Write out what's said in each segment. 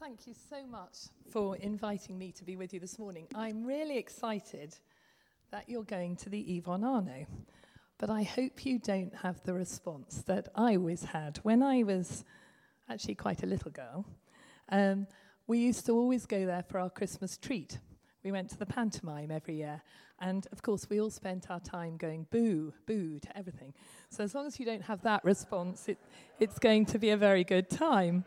Thank you so much for inviting me to be with you this morning. I'm really excited that you're going to the Yvonne Arnaud, but I hope you don't have the response that I always had when I was actually quite a little girl. Um, we used to always go there for our Christmas treat. We went to the pantomime every year, and of course, we all spent our time going boo, boo to everything. So, as long as you don't have that response, it, it's going to be a very good time.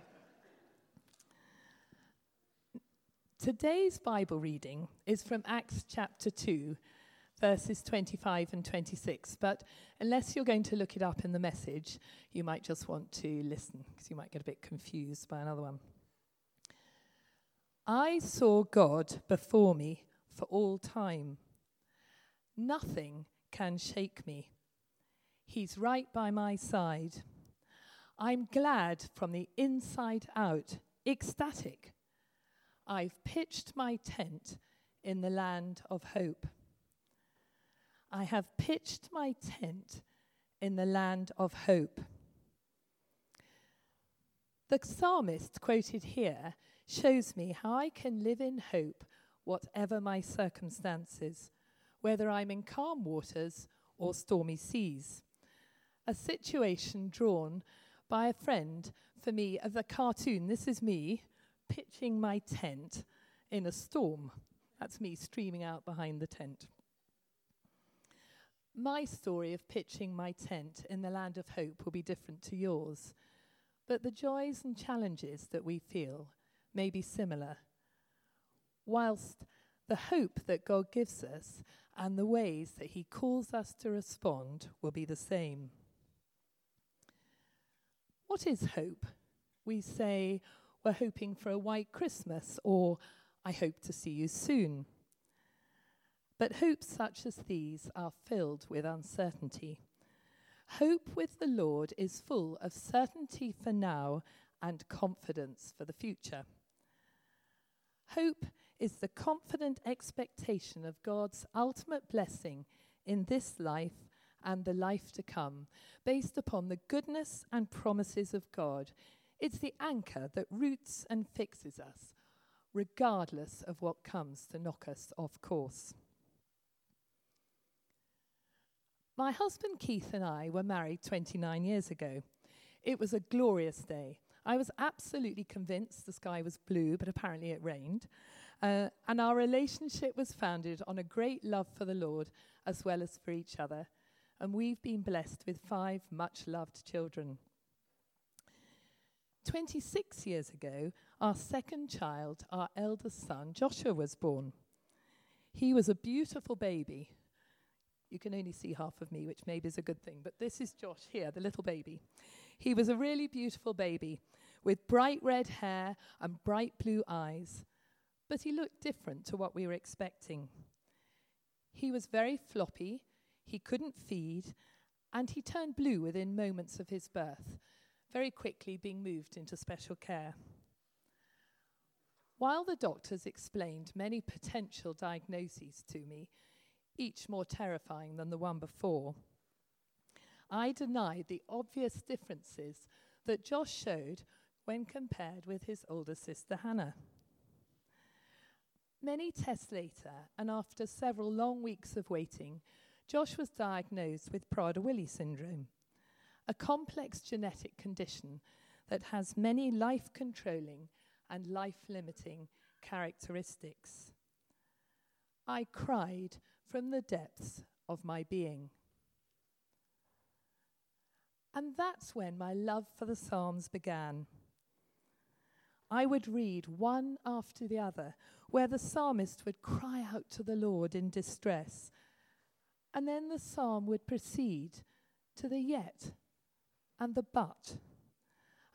Today's Bible reading is from Acts chapter 2, verses 25 and 26. But unless you're going to look it up in the message, you might just want to listen because you might get a bit confused by another one. I saw God before me for all time. Nothing can shake me. He's right by my side. I'm glad from the inside out, ecstatic I've pitched my tent in the land of hope. I have pitched my tent in the land of hope. The psalmist quoted here shows me how I can live in hope whatever my circumstances, whether I'm in calm waters or stormy seas. A situation drawn by a friend for me of a cartoon. This is me pitching my tent in a storm. That's me streaming out behind the tent. My story of pitching my tent in the land of hope will be different to yours, but the joys and challenges that we feel may be similar. Whilst the hope that God gives us and the ways that He calls us to respond will be the same. What is hope? We say, we're hoping for a white Christmas or I hope to see you soon. But hopes such as these are filled with uncertainty. Hope with the Lord is full of certainty for now and confidence for the future. Hope is the confident expectation of God's ultimate blessing in this life and the life to come, based upon the goodness and promises of God it's the anchor that roots and fixes us, regardless of what comes to knock us off course. My husband Keith and I were married 29 years ago. It was a glorious day. I was absolutely convinced the sky was blue, but apparently it rained. Uh, and our relationship was founded on a great love for the Lord as well as for each other. And we've been blessed with five much loved children. 26 years ago, our second child, our eldest son, Joshua, was born. He was a beautiful baby. You can only see half of me, which maybe is a good thing, but this is Josh here, the little baby. He was a really beautiful baby with bright red hair and bright blue eyes, but he looked different to what we were expecting. He was very floppy, he couldn't feed, and he turned blue within moments of his birth very quickly being moved into special care. While the doctors explained many potential diagnoses to me, each more terrifying than the one before, I denied the obvious differences that Josh showed when compared with his older sister Hannah. Many tests later, and after several long weeks of waiting, Josh was diagnosed with Prader-Willi syndrome, a complex genetic condition that has many life controlling and life limiting characteristics. I cried from the depths of my being. And that's when my love for the Psalms began. I would read one after the other, where the psalmist would cry out to the Lord in distress. And then the psalm would proceed to the yet and the but,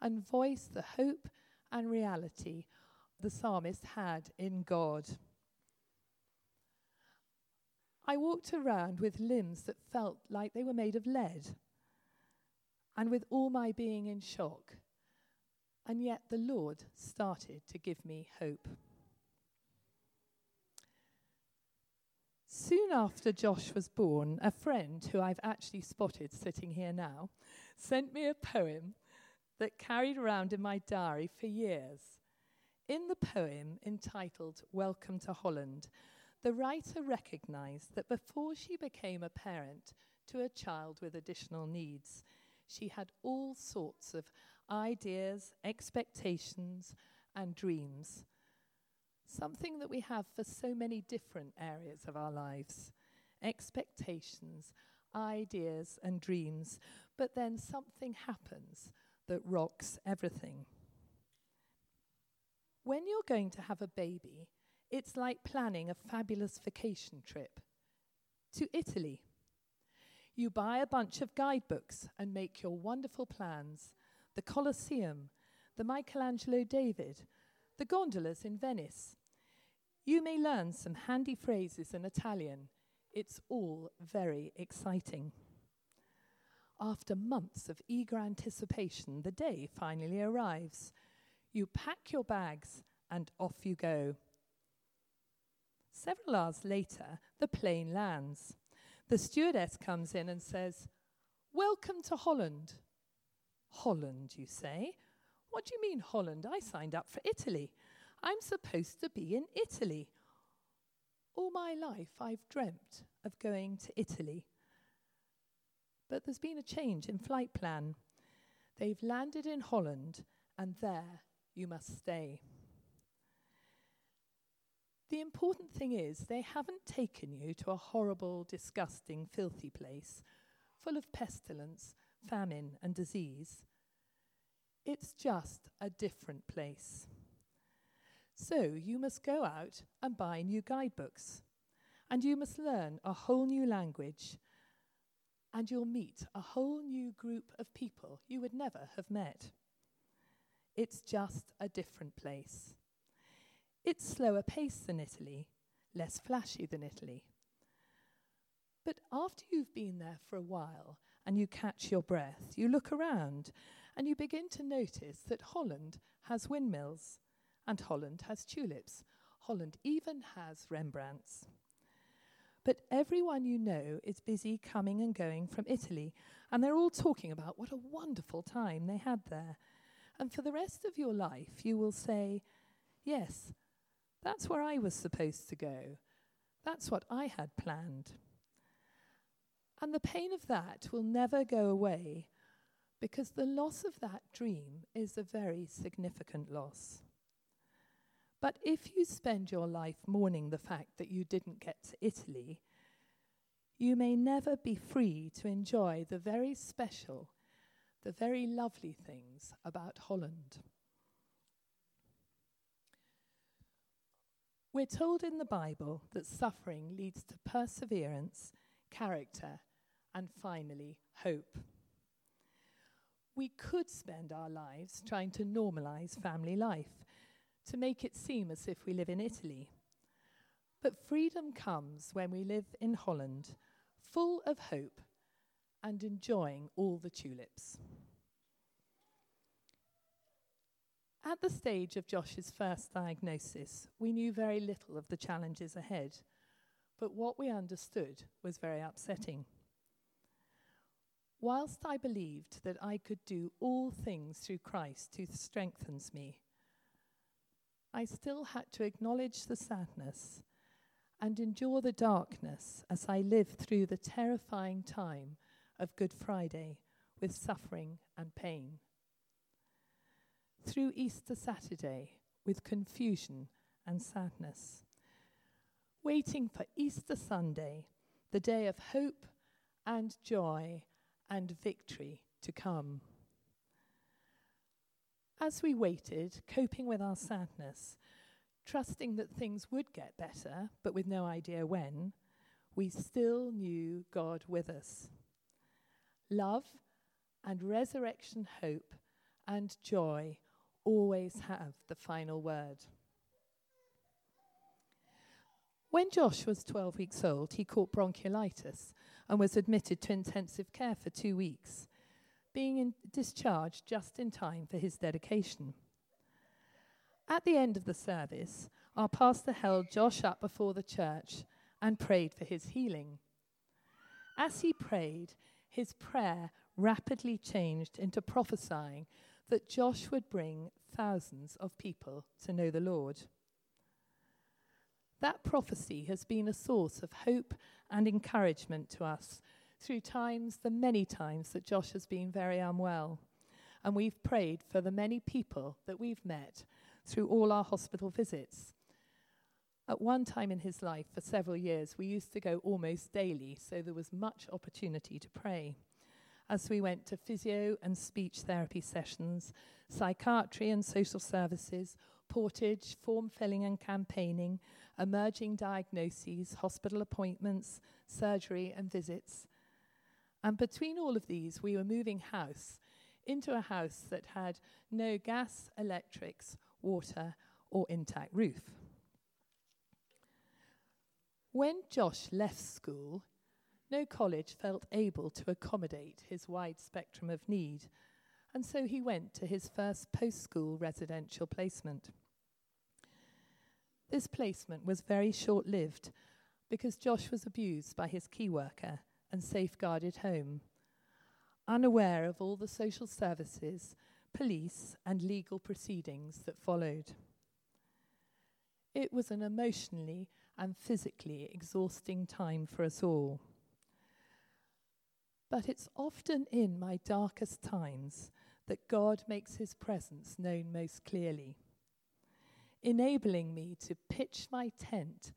and voice the hope and reality the psalmist had in God. I walked around with limbs that felt like they were made of lead, and with all my being in shock. And yet the Lord started to give me hope. Soon after Josh was born, a friend who I've actually spotted sitting here now sent me a poem that carried around in my diary for years. In the poem entitled Welcome to Holland, the writer recognized that before she became a parent to a child with additional needs, she had all sorts of ideas, expectations, and dreams. Something that we have for so many different areas of our lives expectations, ideas, and dreams. But then something happens that rocks everything. When you're going to have a baby, it's like planning a fabulous vacation trip to Italy. You buy a bunch of guidebooks and make your wonderful plans the Colosseum, the Michelangelo David, the gondolas in Venice. You may learn some handy phrases in Italian. It's all very exciting. After months of eager anticipation, the day finally arrives. You pack your bags and off you go. Several hours later, the plane lands. The stewardess comes in and says, Welcome to Holland. Holland, you say? What do you mean, Holland? I signed up for Italy. I'm supposed to be in Italy. All my life, I've dreamt of going to Italy. But there's been a change in flight plan. They've landed in Holland, and there you must stay. The important thing is, they haven't taken you to a horrible, disgusting, filthy place full of pestilence, famine, and disease. It's just a different place. So you must go out and buy new guidebooks, and you must learn a whole new language, and you'll meet a whole new group of people you would never have met. It's just a different place. It's slower paced than Italy, less flashy than Italy. But after you've been there for a while and you catch your breath, you look around and you begin to notice that Holland has windmills and Holland has tulips. Holland even has Rembrandts. But everyone you know is busy coming and going from Italy, and they're all talking about what a wonderful time they had there. And for the rest of your life, you will say, Yes, that's where I was supposed to go. That's what I had planned. And the pain of that will never go away because the loss of that dream is a very significant loss. But if you spend your life mourning the fact that you didn't get to Italy, you may never be free to enjoy the very special, the very lovely things about Holland. We're told in the Bible that suffering leads to perseverance, character, and finally, hope. We could spend our lives trying to normalize family life, to make it seem as if we live in Italy. But freedom comes when we live in Holland, full of hope and enjoying all the tulips. At the stage of Josh's first diagnosis, we knew very little of the challenges ahead, but what we understood was very upsetting. Whilst I believed that I could do all things through Christ who strengthens me, I still had to acknowledge the sadness and endure the darkness as I lived through the terrifying time of Good Friday with suffering and pain through Easter Saturday with confusion and sadness, waiting for Easter Sunday, the day of hope and joy and victory to come. As we waited, coping with our sadness, trusting that things would get better, but with no idea when, we still knew God with us. Love and resurrection hope and joy always have the final word. When Josh was 12 weeks old, he caught bronchiolitis and was admitted to intensive care for two weeks, being discharged just in time for his dedication. At the end of the service, our pastor held Josh up before the church and prayed for his healing. As he prayed, his prayer rapidly changed into prophesying that Josh would bring thousands of people to know the Lord. That prophecy has been a source of hope and encouragement to us through times, the many times that Josh has been very unwell. And we've prayed for the many people that we've met through all our hospital visits. At one time in his life, for several years, we used to go almost daily, so there was much opportunity to pray. As we went to physio and speech therapy sessions, psychiatry and social services, portage, form filling and campaigning, emerging diagnoses, hospital appointments, surgery, and visits. And between all of these, we were moving house into a house that had no gas, electrics, water, or intact roof. When Josh left school, no college felt able to accommodate his wide spectrum of need, and so he went to his first post school residential placement. This placement was very short lived because Josh was abused by his key worker and safeguarded home, unaware of all the social services, police, and legal proceedings that followed. It was an emotionally and physically exhausting time for us all. But it's often in my darkest times that God makes his presence known most clearly, enabling me to pitch my tent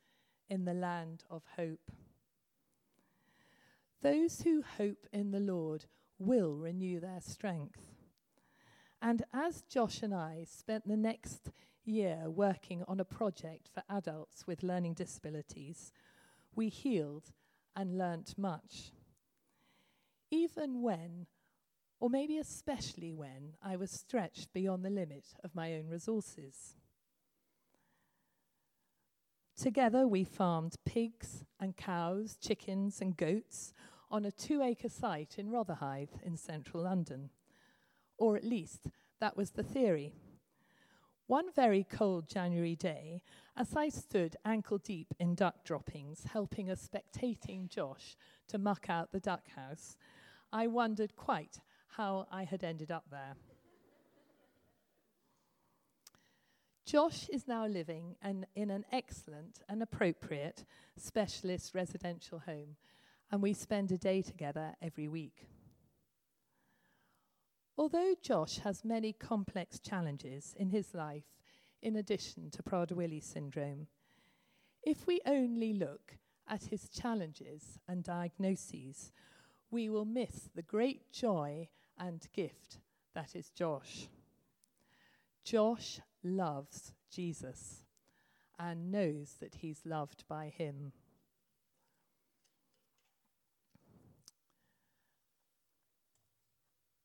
in the land of hope. Those who hope in the Lord will renew their strength. And as Josh and I spent the next year working on a project for adults with learning disabilities, we healed and learnt much. Even when, or maybe especially when, I was stretched beyond the limit of my own resources. Together, we farmed pigs and cows, chickens and goats on a two acre site in Rotherhithe in central London. Or at least, that was the theory. One very cold January day, as I stood ankle deep in duck droppings, helping a spectating Josh to muck out the duck house, I wondered quite how I had ended up there. Josh is now living an, in an excellent and appropriate specialist residential home, and we spend a day together every week. Although Josh has many complex challenges in his life, in addition to Prader-Willi syndrome, if we only look at his challenges and diagnoses, we will miss the great joy and gift that is Josh. Josh loves Jesus and knows that he's loved by him.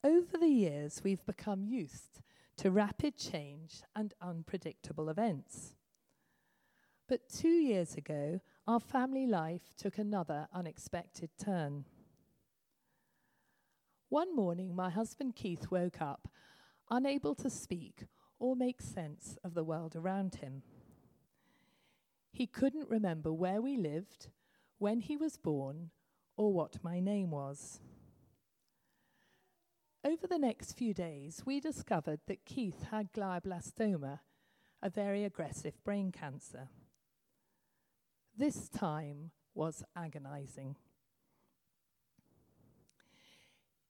Over the years, we've become used to rapid change and unpredictable events. But two years ago, our family life took another unexpected turn. One morning, my husband Keith woke up, unable to speak or make sense of the world around him. He couldn't remember where we lived, when he was born, or what my name was. Over the next few days, we discovered that Keith had glioblastoma, a very aggressive brain cancer. This time was agonizing.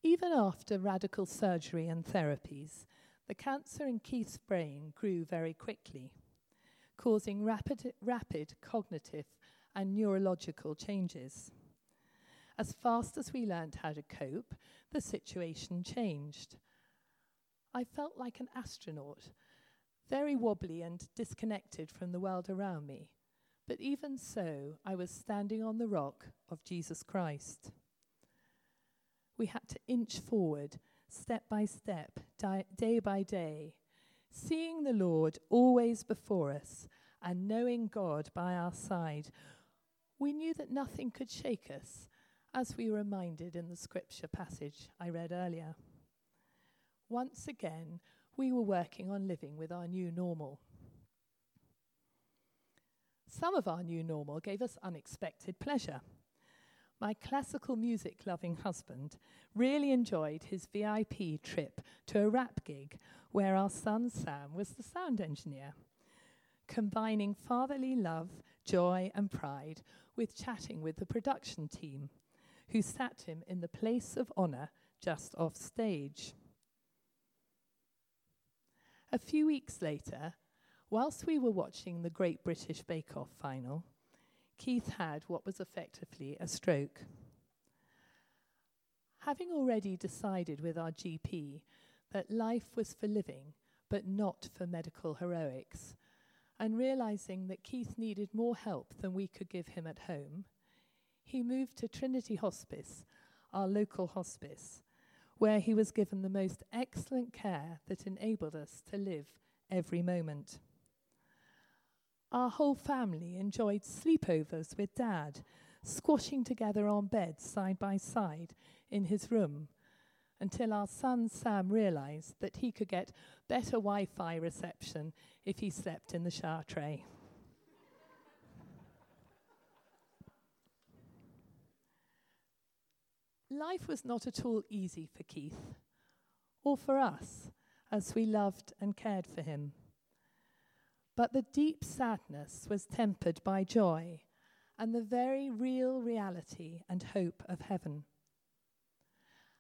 Even after radical surgery and therapies, the cancer in Keith's brain grew very quickly, causing rapid, rapid cognitive and neurological changes. As fast as we learned how to cope, the situation changed. I felt like an astronaut, very wobbly and disconnected from the world around me. But even so, I was standing on the rock of Jesus Christ. We had to inch forward, step by step, di- day by day, seeing the Lord always before us and knowing God by our side. We knew that nothing could shake us as we were reminded in the scripture passage I read earlier. Once again, we were working on living with our new normal. Some of our new normal gave us unexpected pleasure. My classical music loving husband really enjoyed his VIP trip to a rap gig where our son Sam was the sound engineer, combining fatherly love, joy, and pride with chatting with the production team, who sat him in the place of honour just off stage. A few weeks later, whilst we were watching the Great British Bake Off final, Keith had what was effectively a stroke. Having already decided with our GP that life was for living but not for medical heroics, and realizing that Keith needed more help than we could give him at home, he moved to Trinity Hospice, our local hospice, where he was given the most excellent care that enabled us to live every moment. Our whole family enjoyed sleepovers with Dad, squashing together on beds side by side in his room until our son Sam realized that he could get better Wi Fi reception if he slept in the shower tray. Life was not at all easy for Keith, or for us, as we loved and cared for him. But the deep sadness was tempered by joy and the very real reality and hope of heaven.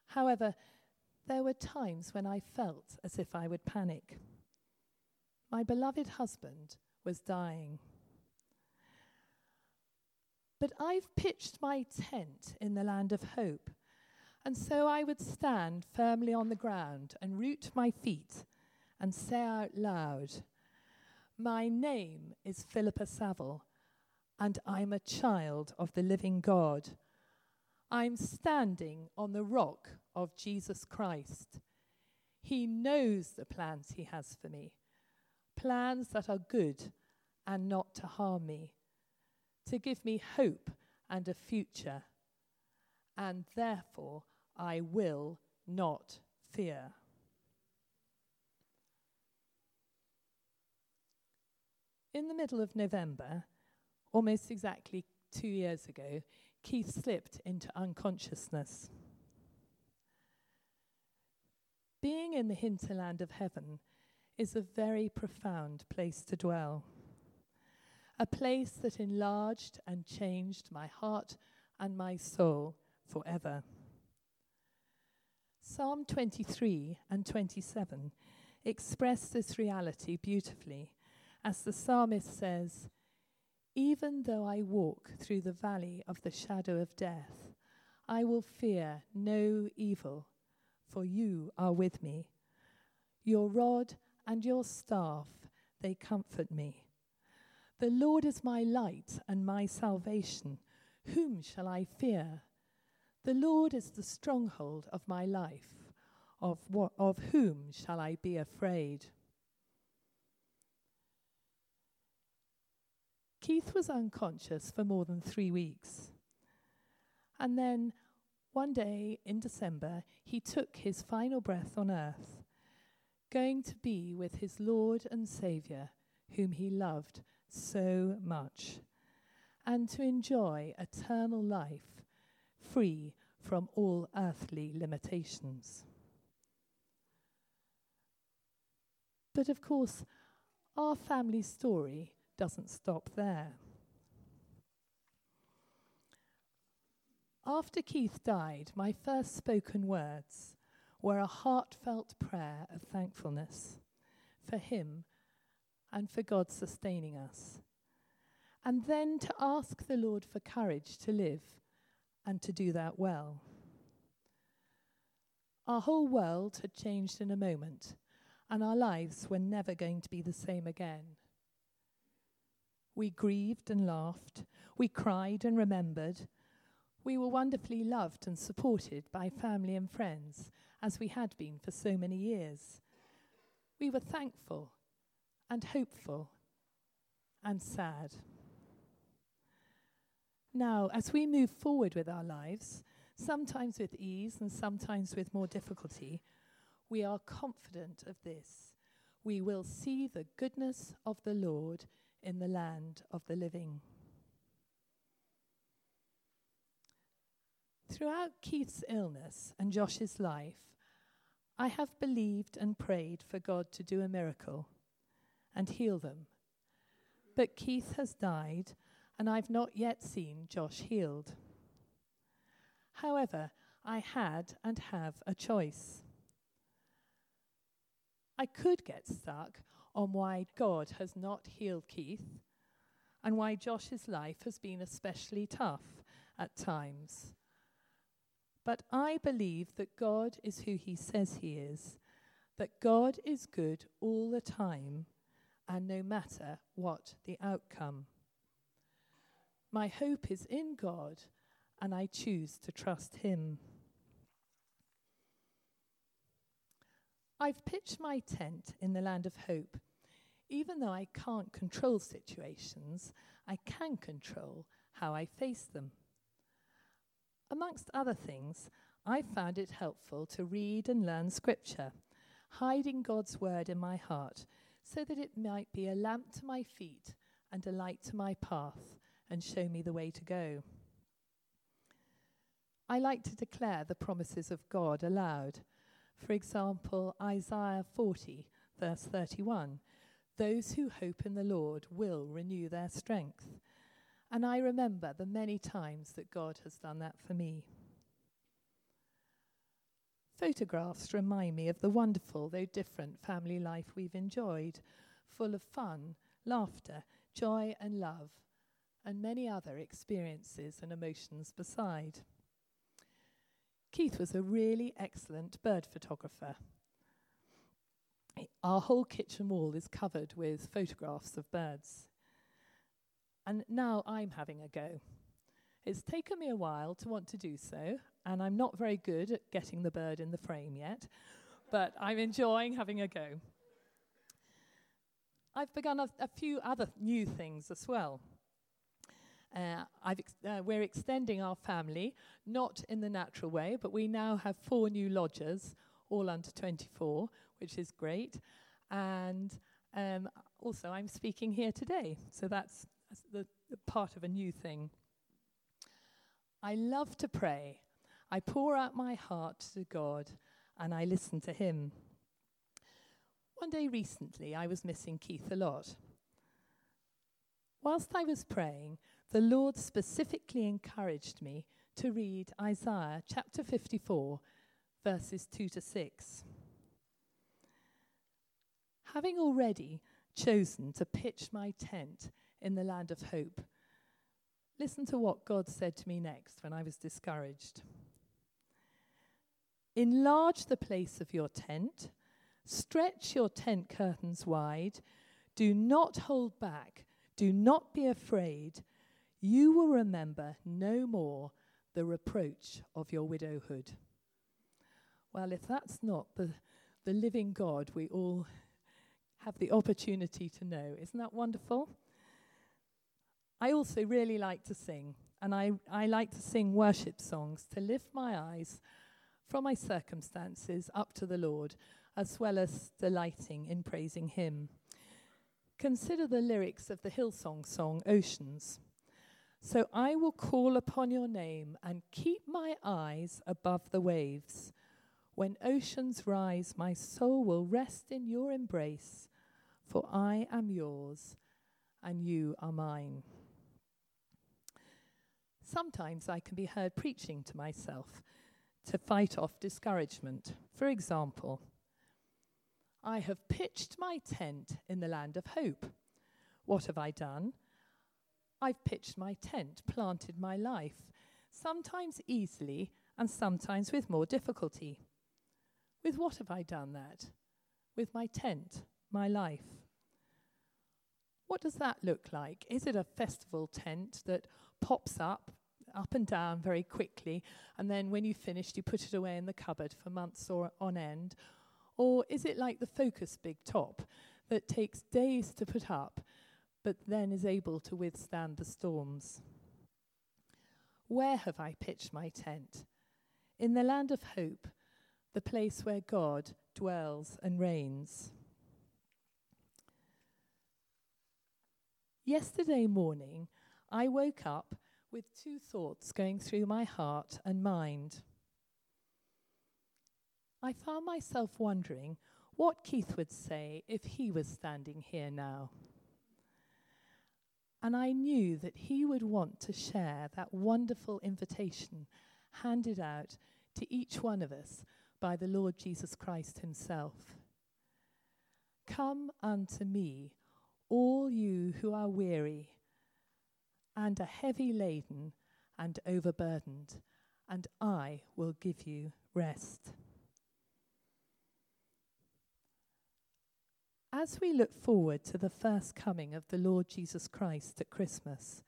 However, there were times when I felt as if I would panic. My beloved husband was dying. But I've pitched my tent in the land of hope, and so I would stand firmly on the ground and root my feet and say out loud, My name is Philippa Saville, and I'm a child of the living God. I'm standing on the rock of Jesus Christ. He knows the plans He has for me plans that are good and not to harm me, to give me hope and a future. And therefore, I will not fear. In the middle of November, almost exactly two years ago, Keith slipped into unconsciousness. Being in the hinterland of heaven is a very profound place to dwell, a place that enlarged and changed my heart and my soul forever. Psalm 23 and 27 express this reality beautifully as the psalmist says, even though I walk through the valley of the shadow of death, I will fear no evil, for you are with me. Your rod and your staff, they comfort me. The Lord is my light and my salvation. Whom shall I fear? The Lord is the stronghold of my life. Of, what, of whom shall I be afraid? Keith was unconscious for more than three weeks. And then one day in December, he took his final breath on earth, going to be with his Lord and Saviour, whom he loved so much, and to enjoy eternal life free from all earthly limitations. But of course, our family story doesn't stop there. After Keith died, my first spoken words were a heartfelt prayer of thankfulness for him and for God sustaining us. And then to ask the Lord for courage to live and to do that well. Our whole world had changed in a moment, and our lives were never going to be the same again. We grieved and laughed. We cried and remembered. We were wonderfully loved and supported by family and friends, as we had been for so many years. We were thankful and hopeful and sad. Now, as we move forward with our lives, sometimes with ease and sometimes with more difficulty, we are confident of this. We will see the goodness of the Lord in the land of the living. Throughout Keith's illness and Josh's life, I have believed and prayed for God to do a miracle and heal them. But Keith has died, and I've not yet seen Josh healed. However, I had and have a choice. I could get stuck on why God has not healed Keith and why Josh's life has been especially tough at times. But I believe that God is who he says he is, that God is good all the time and no matter what the outcome. My hope is in God and I choose to trust him. I've pitched my tent in the land of hope. Even though I can't control situations, I can control how I face them. Amongst other things, I found it helpful to read and learn scripture, hiding God's word in my heart so that it might be a lamp to my feet and a light to my path and show me the way to go. I like to declare the promises of God aloud. For example, Isaiah 40, verse 31 Those who hope in the Lord will renew their strength. And I remember the many times that God has done that for me. Photographs remind me of the wonderful, though different, family life we've enjoyed, full of fun, laughter, joy, and love, and many other experiences and emotions beside. Keith was a really excellent bird photographer. Our whole kitchen wall is covered with photographs of birds. And now I'm having a go. It's taken me a while to want to do so, and I'm not very good at getting the bird in the frame yet, but I'm enjoying having a go. I've begun a, a few other new things as well. Uh, ex- uh, we're extending our family, not in the natural way, but we now have four new lodgers, all under 24, which is great. And um, also, I'm speaking here today, so that's, that's the, the part of a new thing. I love to pray. I pour out my heart to God and I listen to Him. One day recently, I was missing Keith a lot. Whilst I was praying, the Lord specifically encouraged me to read Isaiah chapter 54, verses 2 to 6. Having already chosen to pitch my tent in the land of hope, listen to what God said to me next when I was discouraged. Enlarge the place of your tent, stretch your tent curtains wide, do not hold back, do not be afraid you will remember no more the reproach of your widowhood. Well, if that's not the, the living God we all have the opportunity to know, isn't that wonderful? I also really like to sing, and I, I like to sing worship songs to lift my eyes from my circumstances up to the Lord, as well as delighting in praising Him. Consider the lyrics of the Hillsong song Oceans. So I will call upon your name and keep my eyes above the waves. When oceans rise, my soul will rest in your embrace, for I am yours and you are mine. Sometimes I can be heard preaching to myself to fight off discouragement. For example, I have pitched my tent in the land of hope. What have I done? I've pitched my tent, planted my life, sometimes easily and sometimes with more difficulty. With what have I done that? With my tent, my life. What does that look like? Is it a festival tent that pops up, up and down very quickly, and then when you've finished, you put it away in the cupboard for months or on end? Or is it like the Focus Big Top that takes days to put up but then is able to withstand the storms. Where have I pitched my tent? In the land of hope, the place where God dwells and reigns. Yesterday morning, I woke up with two thoughts going through my heart and mind. I found myself wondering what Keith would say if he was standing here now. And I knew that he would want to share that wonderful invitation handed out to each one of us by the Lord Jesus Christ himself. Come unto me, all you who are weary and are heavy laden and overburdened, and I will give you rest. As we look forward to the first coming of the Lord Jesus Christ at Christmas,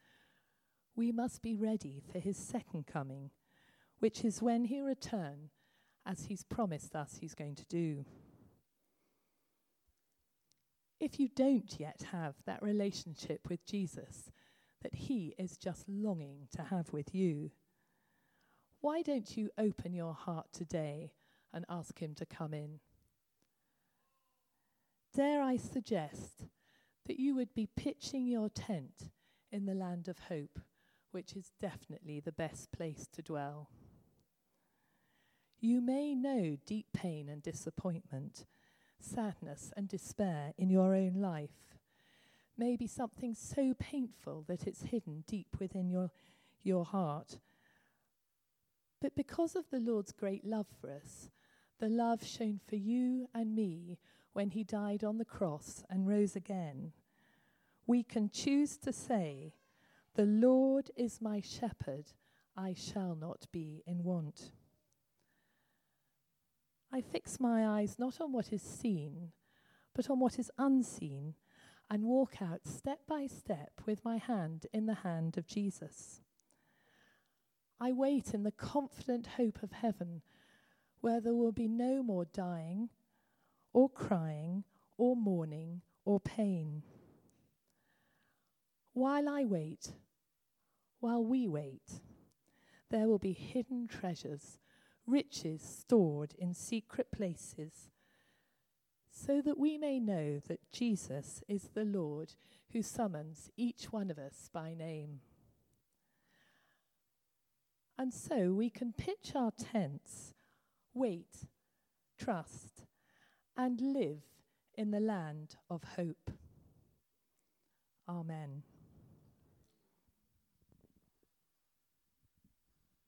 we must be ready for his second coming, which is when he return, as he's promised us he's going to do. If you don't yet have that relationship with Jesus, that He is just longing to have with you. Why don't you open your heart today and ask Him to come in? Dare I suggest that you would be pitching your tent in the land of hope, which is definitely the best place to dwell. You may know deep pain and disappointment, sadness and despair in your own life Maybe something so painful that it's hidden deep within your, your heart. But because of the Lord's great love for us, the love shown for you and me when he died on the cross and rose again, we can choose to say, The Lord is my shepherd, I shall not be in want. I fix my eyes not on what is seen, but on what is unseen and walk out step by step with my hand in the hand of Jesus. I wait in the confident hope of heaven, where there will be no more dying, or crying, or mourning, or pain. While I wait, while we wait, there will be hidden treasures, riches stored in secret places so that we may know that Jesus is the Lord who summons each one of us by name. And so we can pitch our tents, wait, trust, and live in the land of hope. Amen.